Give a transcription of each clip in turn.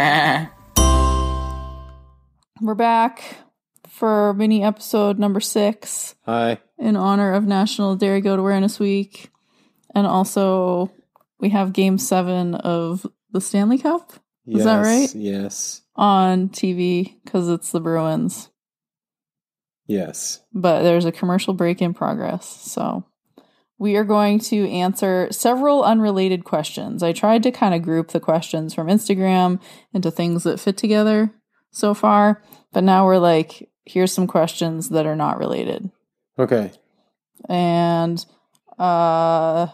We're back for mini episode number six Hi. in honor of National Dairy Goat Awareness Week. And also, we have game seven of the Stanley Cup Is that right? Yes. on TV because it's the Bruins. Yes. But there's a commercial break in progress. So we are going to answer several unrelated questions. I tried to kind of group the questions from Instagram into things that fit together so far. But now we're like, here's some questions that are not related. Okay. And uh,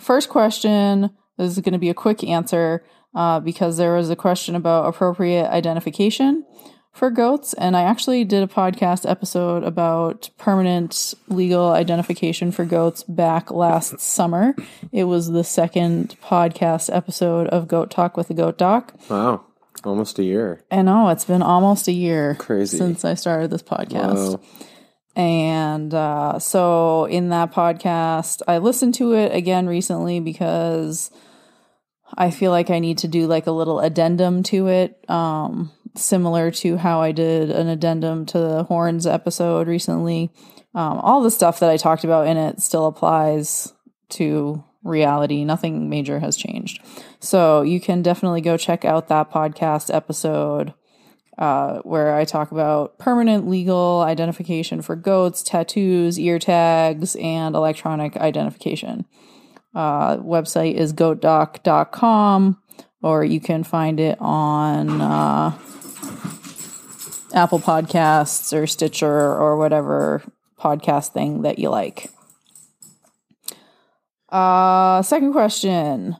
first question is going to be a quick answer uh, because there was a question about appropriate identification for goats. And I actually did a podcast episode about permanent legal identification for goats back last summer. It was the second podcast episode of Goat Talk with the Goat Doc. Wow. Almost a year. I know it's been almost a year Crazy. since I started this podcast. Wow. And uh, so in that podcast, I listened to it again recently because I feel like I need to do like a little addendum to it, um, similar to how I did an addendum to the Horns episode recently. Um, all the stuff that I talked about in it still applies to reality. Nothing major has changed. So you can definitely go check out that podcast episode uh, where I talk about permanent legal identification for goats, tattoos, ear tags, and electronic identification. Uh, website is goatdoc.com, or you can find it on uh, Apple Podcasts or Stitcher or whatever podcast thing that you like. Uh, second question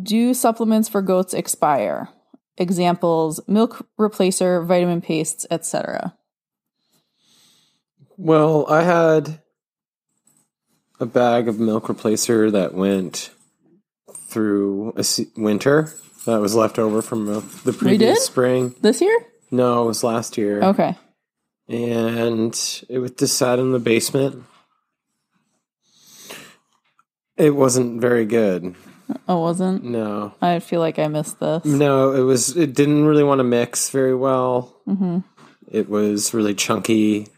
Do supplements for goats expire? Examples milk replacer, vitamin pastes, etc. Well, I had a bag of milk replacer that went through a winter that was left over from uh, the previous did? spring. This year? No, it was last year. Okay. And it was just sat in the basement. It wasn't very good. Oh, wasn't? No. I feel like I missed this. No, it was. It didn't really want to mix very well. hmm It was really chunky,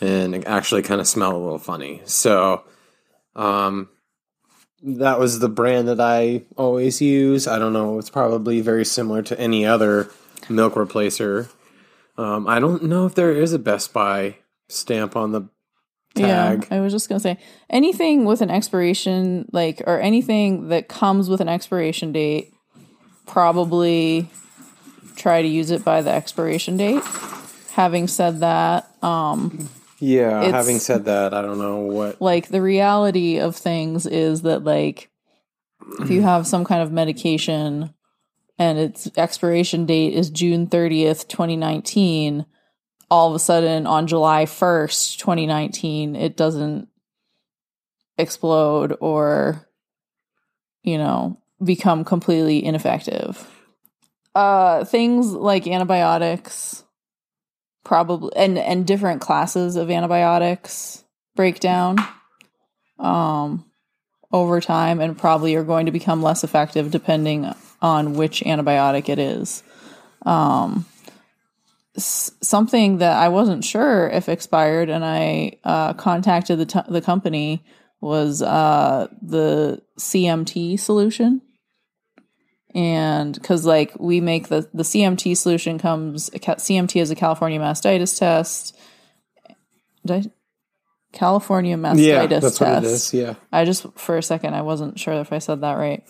and it actually kind of smelled a little funny. So, um, that was the brand that I always use. I don't know. It's probably very similar to any other milk replacer. Um, I don't know if there is a Best By stamp on the tag. Yeah, I was just gonna say anything with an expiration, like or anything that comes with an expiration date, probably try to use it by the expiration date. Having said that, um, Yeah. It's- having said that, I don't know what. like the reality of things is that like if you have some kind of medication and its expiration date is June 30th, 2019, all of a sudden on July 1st, 2019, it doesn't explode or you know, become completely ineffective. Uh things like antibiotics probably and and different classes of antibiotics break down um over time and probably are going to become less effective depending on which antibiotic it is. Um something that I wasn't sure if expired and I uh contacted the t- the company was uh the CMT solution and because like we make the the CMT solution comes CMT is a California mastitis test. Did I, California mastitis Yeah, that's test. what it is. Yeah. I just for a second I wasn't sure if I said that right.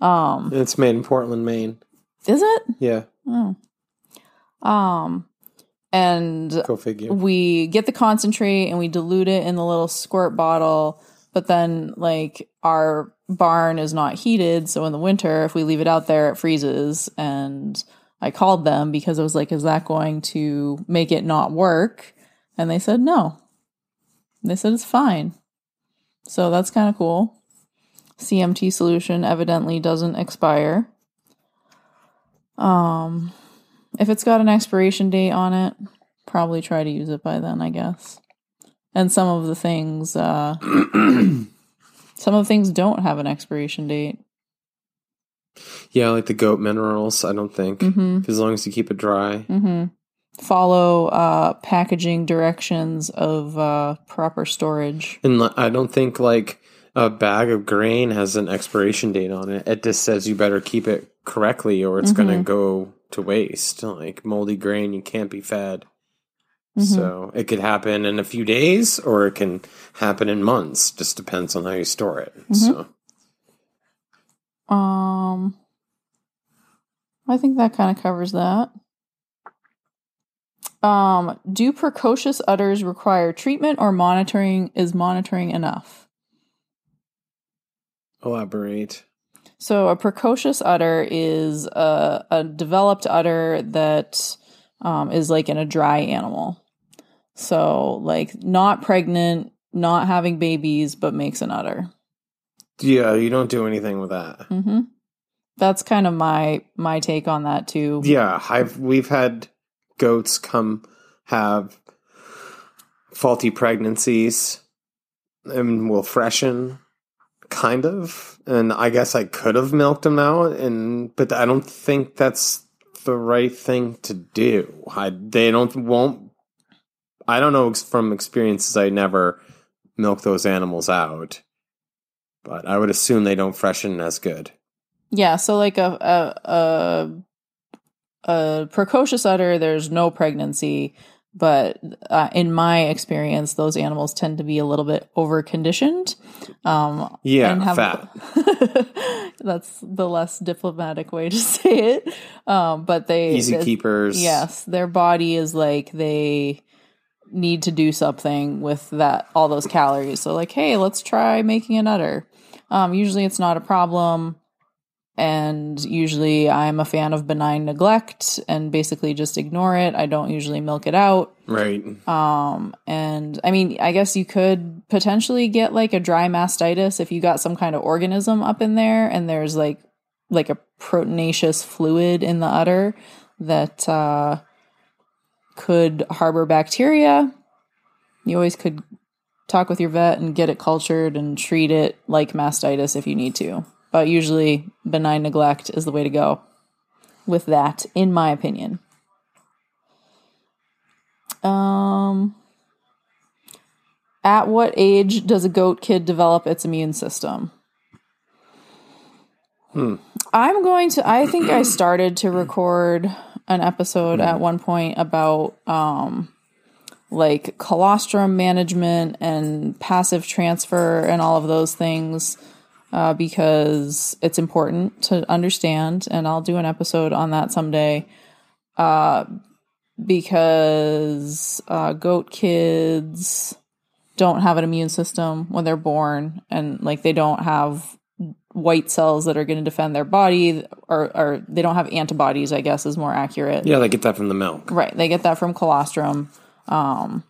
Um, It's made in Portland, Maine. is it? Yeah. Oh. Um, and Go figure. we get the concentrate and we dilute it in the little squirt bottle but then like our barn is not heated so in the winter if we leave it out there it freezes. And i called them because i was like is that going to make it not work? And they said no. They said it's fine. So that's kind of cool cmt solution evidently doesn't expire. Um if it's got an expiration date on it probably try to use it by then i guess and some of the things uh some of the things don't have an expiration date Yeah, like the goat minerals. I don't think Mm-hmm. as long as you keep it dry. Mm-hmm. Follow uh, packaging directions of uh, proper storage. And I don't think like a bag of grain has an expiration date on it. It just says you better keep it correctly or it's going to Mhm. go to waste. Like moldy grain, you can't be fed. Mhm. So it could happen in a few days or it can happen in months. Just depends on how you store it. Mhm. So Um, I think that kind of covers that. Um, do precocious udders require treatment or monitoring? Is monitoring enough? elaborate. So a precocious udder is a, a developed udder that um, is like in a dry animal. So like not pregnant, not having babies, but makes an udder. Yeah, you don't do anything with that. hmm That's kind of my my take on that too. Yeah, I've we've had goats come have faulty pregnancies and will freshen kind of and I guess I could have milked them out and but I don't think that's the right thing to do. I they don't won't I don't know from experiences I never milk those animals out. But I would assume they don't freshen as good. Yeah, so like a a a, a precocious udder, there's no pregnancy, but uh, in my experience, those animals tend to be a little bit over conditioned. Um, Yeah, and have fat. that's the less diplomatic way to say it. Um, but they Easy keepers. Yes, their body is like they need to do something with that all those calories. So like, hey, let's try making an udder. Um, usually it's not a problem. And usually I'm a fan of benign neglect and basically just ignore it. I don't usually milk it out. Right. Um, and I mean, I guess you could potentially get like a dry mastitis if you got some kind of organism up in there and there's like like a proteinaceous fluid in the udder that uh, could harbor bacteria. You always could talk with your vet and get it cultured and treat it like mastitis if you need to. But usually, benign neglect is the way to go with that, in my opinion. Um, at what age does a goat kid develop its immune system? Hmm. I'm going to. I think I started to record an episode at one point about um, like colostrum management and passive transfer and all of those things uh, because it's important to understand. And I'll do an episode on that someday. Uh, because uh, goat kids don't have an immune system when they're born, and like they don't have white cells that are going to defend their body, or, or they don't have antibodies. I guess is more accurate. Yeah, they get that from the milk. Right. They get that from colostrum. Um,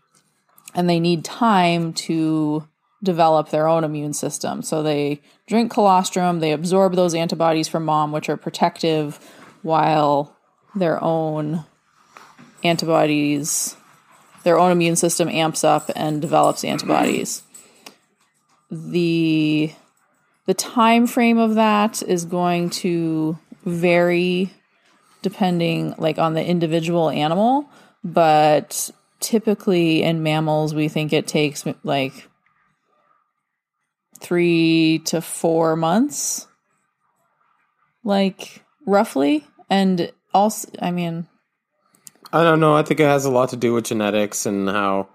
and they need time to develop their own immune system. So they drink colostrum, they absorb those antibodies from mom, which are protective, while their own antibodies, their own immune system amps up and develops antibodies. The the time frame of that is going to vary depending like on the individual animal, but typically in mammals we think it takes like 3 to 4 months like roughly and also I mean I don't know. I think it has a lot to do with genetics and how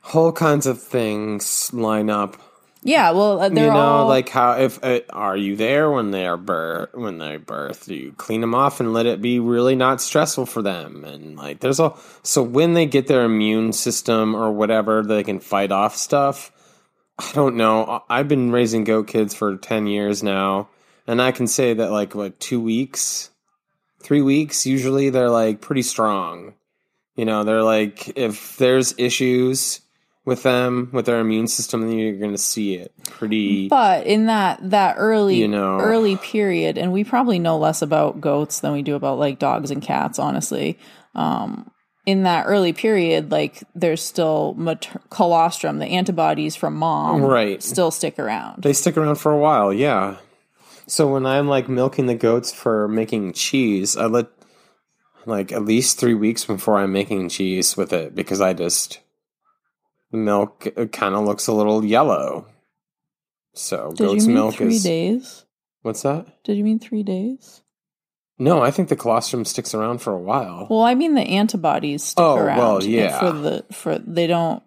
whole kinds of things line up. Yeah, well uh, they're you know, all like how if uh, are you there when they are birth when they birth? Do you clean them off and let it be really not stressful for them? And like, there's all so when they get their immune system or whatever, they can fight off stuff. I don't know. I've been raising goat kids for ten years now, and I can say that like what two weeks, three weeks, usually they're like pretty strong. You know, they're like if there's issues with them with their immune system, then you're going to see it pretty. But in that that early You know. early period, and we probably know less about goats than we do about like dogs and cats, honestly. Um, in that early period, like there's still mater- colostrum, the antibodies from mom, Right. still stick around. They stick around for a while, yeah. So when I'm like milking the goats for making cheese, I let like at least three weeks before I'm making cheese with it because I just milk kind of looks a little yellow. So Did goat's you mean milk three is days? what's that? Did you mean three days? No, I think the colostrum sticks around for a while. Well, I mean the antibodies stick Oh, around. well, yeah. For the for they don't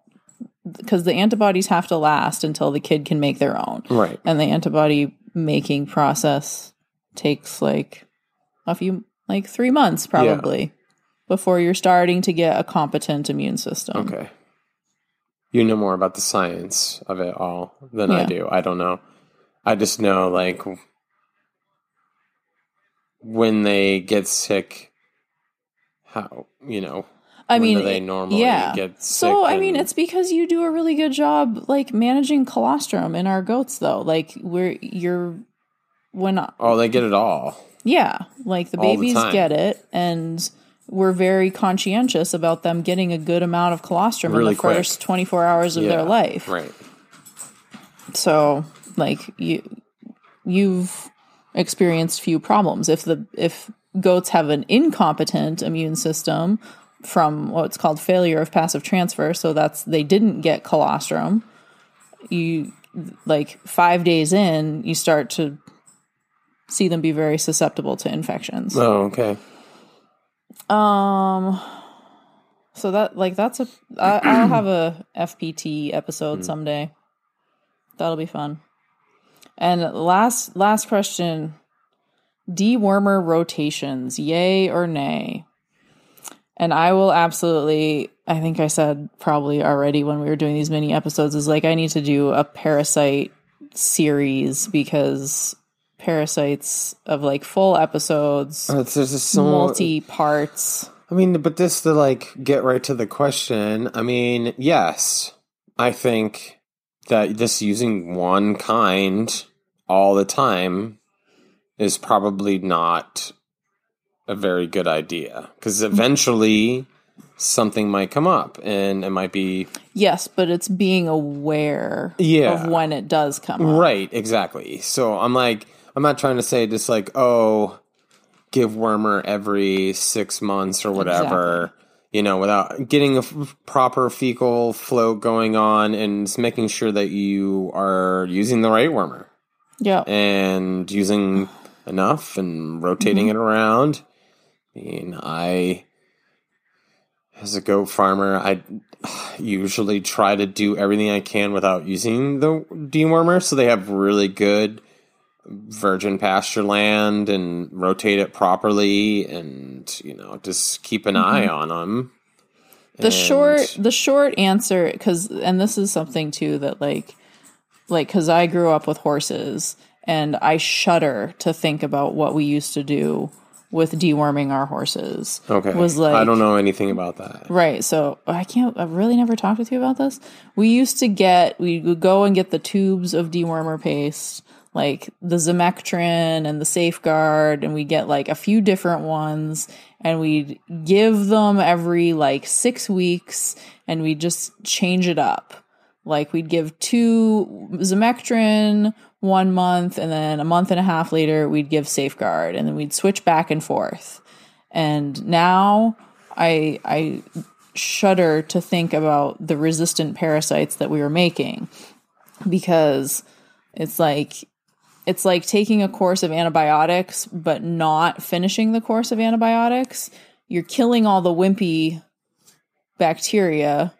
because the antibodies have to last until the kid can make their own, Right. and the antibody making process takes like a few like three months probably before you're starting to get a competent immune system. Okay. You know more about the science of it all than I do. I don't know. I just know like when they get sick how you know I mean, they normally yeah. get sick So I mean, it's because you do a really good job like managing colostrum in our goats, though. Like we're you're when oh they get it all yeah, like the All the babies time. get it, and we're very conscientious about them getting a good amount of colostrum Really in the quick. first twenty four hours of their life. right So like you you've experienced few problems. If the if goats have an incompetent immune system from what's called failure of passive transfer, so that's they didn't get colostrum, you like 5 days in, you start to see them be very susceptible to infections. oh okay Um so that like that's a I, I'll have a FPT episode someday. That'll be fun. And last last question: dewormer rotations, yay or nay? And I will absolutely. I think I said probably already when we were doing these mini episodes is like I need to do a parasite series because parasites of like full episodes, Oh, there's so multi parts. I mean, but this to like get right to the question. I mean, yes, I think that just using one kind all the time is probably not a very good idea because eventually something might come up and it might be Yes, but it's being aware Yeah. of when it does come up. Right, exactly. So I'm like, I'm not trying to say just like, oh, give wormer every six months or whatever, you know, without getting a f- proper fecal flow going on and making sure that you are using the right wormer Yeah. and using enough and rotating Mm-hmm. it around. I mean, I, as a goat farmer, I usually try to do everything I can without using the dewormer. So they have really good virgin pasture land and rotate it properly and, you know, just keep an eye on them. Mm-hmm. the short the short answer cuz and this is something too that like like cuz I grew up with horses and I shudder to think about what we used to do with deworming our horses. Okay. Was like I don't know anything about that. Right. So I can't, I've really never talked with you about this. We used to get, we would go and get the tubes of dewormer paste, like the Zimecterin and the Safeguard, and we get like a few different ones and we'd give them every like six weeks and we just change it up. Like we'd give two Zimecterin one month and then a month and a half later we'd give Safeguard and then we'd switch back and forth. And now I I shudder to think about the resistant parasites that we were making because it's like it's like taking a course of antibiotics but not finishing the course of antibiotics. You're killing all the wimpy bacteria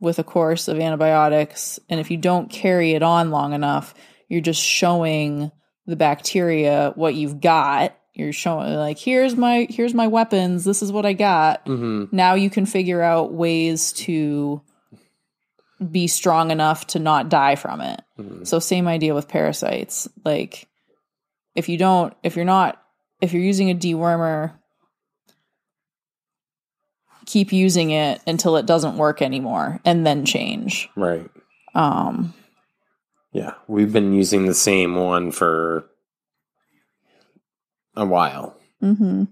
with a course of antibiotics and if you don't carry it on long enough, you're just showing the bacteria what you've got. You're showing like here's my here's my weapons. This is what I got. hmm Now you can figure out ways to be strong enough to not die from it. Mhm. So same idea with parasites. Like if you don't if you're not if you're using a dewormer keep using it until it doesn't work anymore and then change. Right. Um Yeah. We've been using the same one for a while. mhm.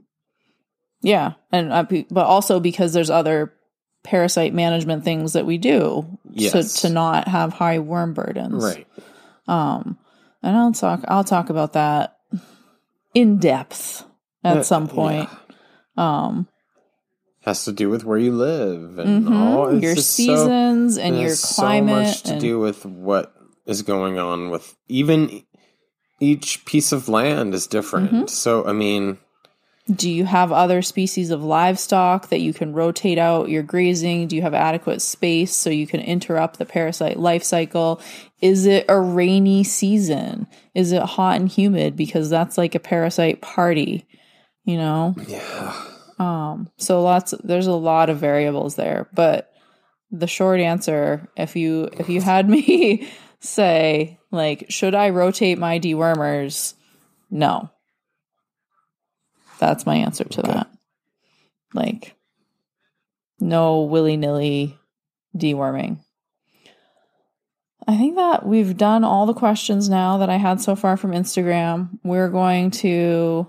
Yeah, and uh, but also because there's other parasite management things that we do Yes. to to not have high worm burdens. Right. Um, and I'll talk. I'll talk about that in depth at Uh, some point. Um, Has to do with where you live and mhm, all your just so- seasons and your climate. So much to and- do with what is going on with even each piece of land is different. Mm-hmm. So I mean, Do you have other species of livestock that you can rotate out your grazing? Do you have adequate space so you can interrupt the parasite life cycle? Is it a rainy season? Is it hot and humid? Because that's like a parasite party, you know? yeah, Um, so lots there's a lot of variables there, but the short answer, if you if you had me say like should I rotate my dewormers? No. That's my answer to Okay. that. Like no willy-nilly deworming. I think that we've done all the questions now that I had so far from Instagram. We're going to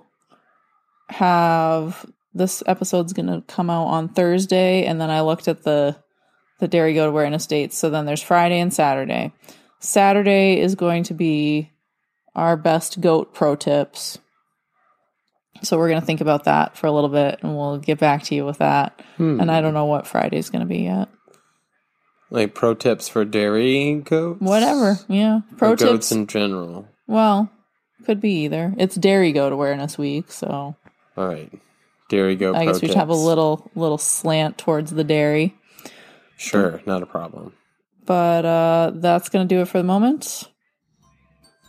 have this episode's going to come out on Thursday and then I looked at the the dairy goat awareness dates. So then there's Friday and Saturday. Saturday is going to be our best goat pro tips. So we're going to think about that for a little bit and we'll get back to you with that. Hmm. And I don't know what Friday's going to be yet. like pro tips for dairy goats, Whatever. Yeah. Or Pro goats tips. in general. well, could be either. It's dairy goat awareness week, so All right, dairy goat. I guess we should have a little little slant towards the dairy. Sure, not a problem. But uh that's gonna do it for the moment.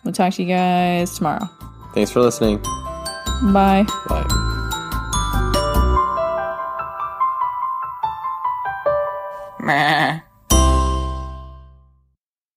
We'll talk to you guys tomorrow. Thanks for listening. Bye. Bye. Meh.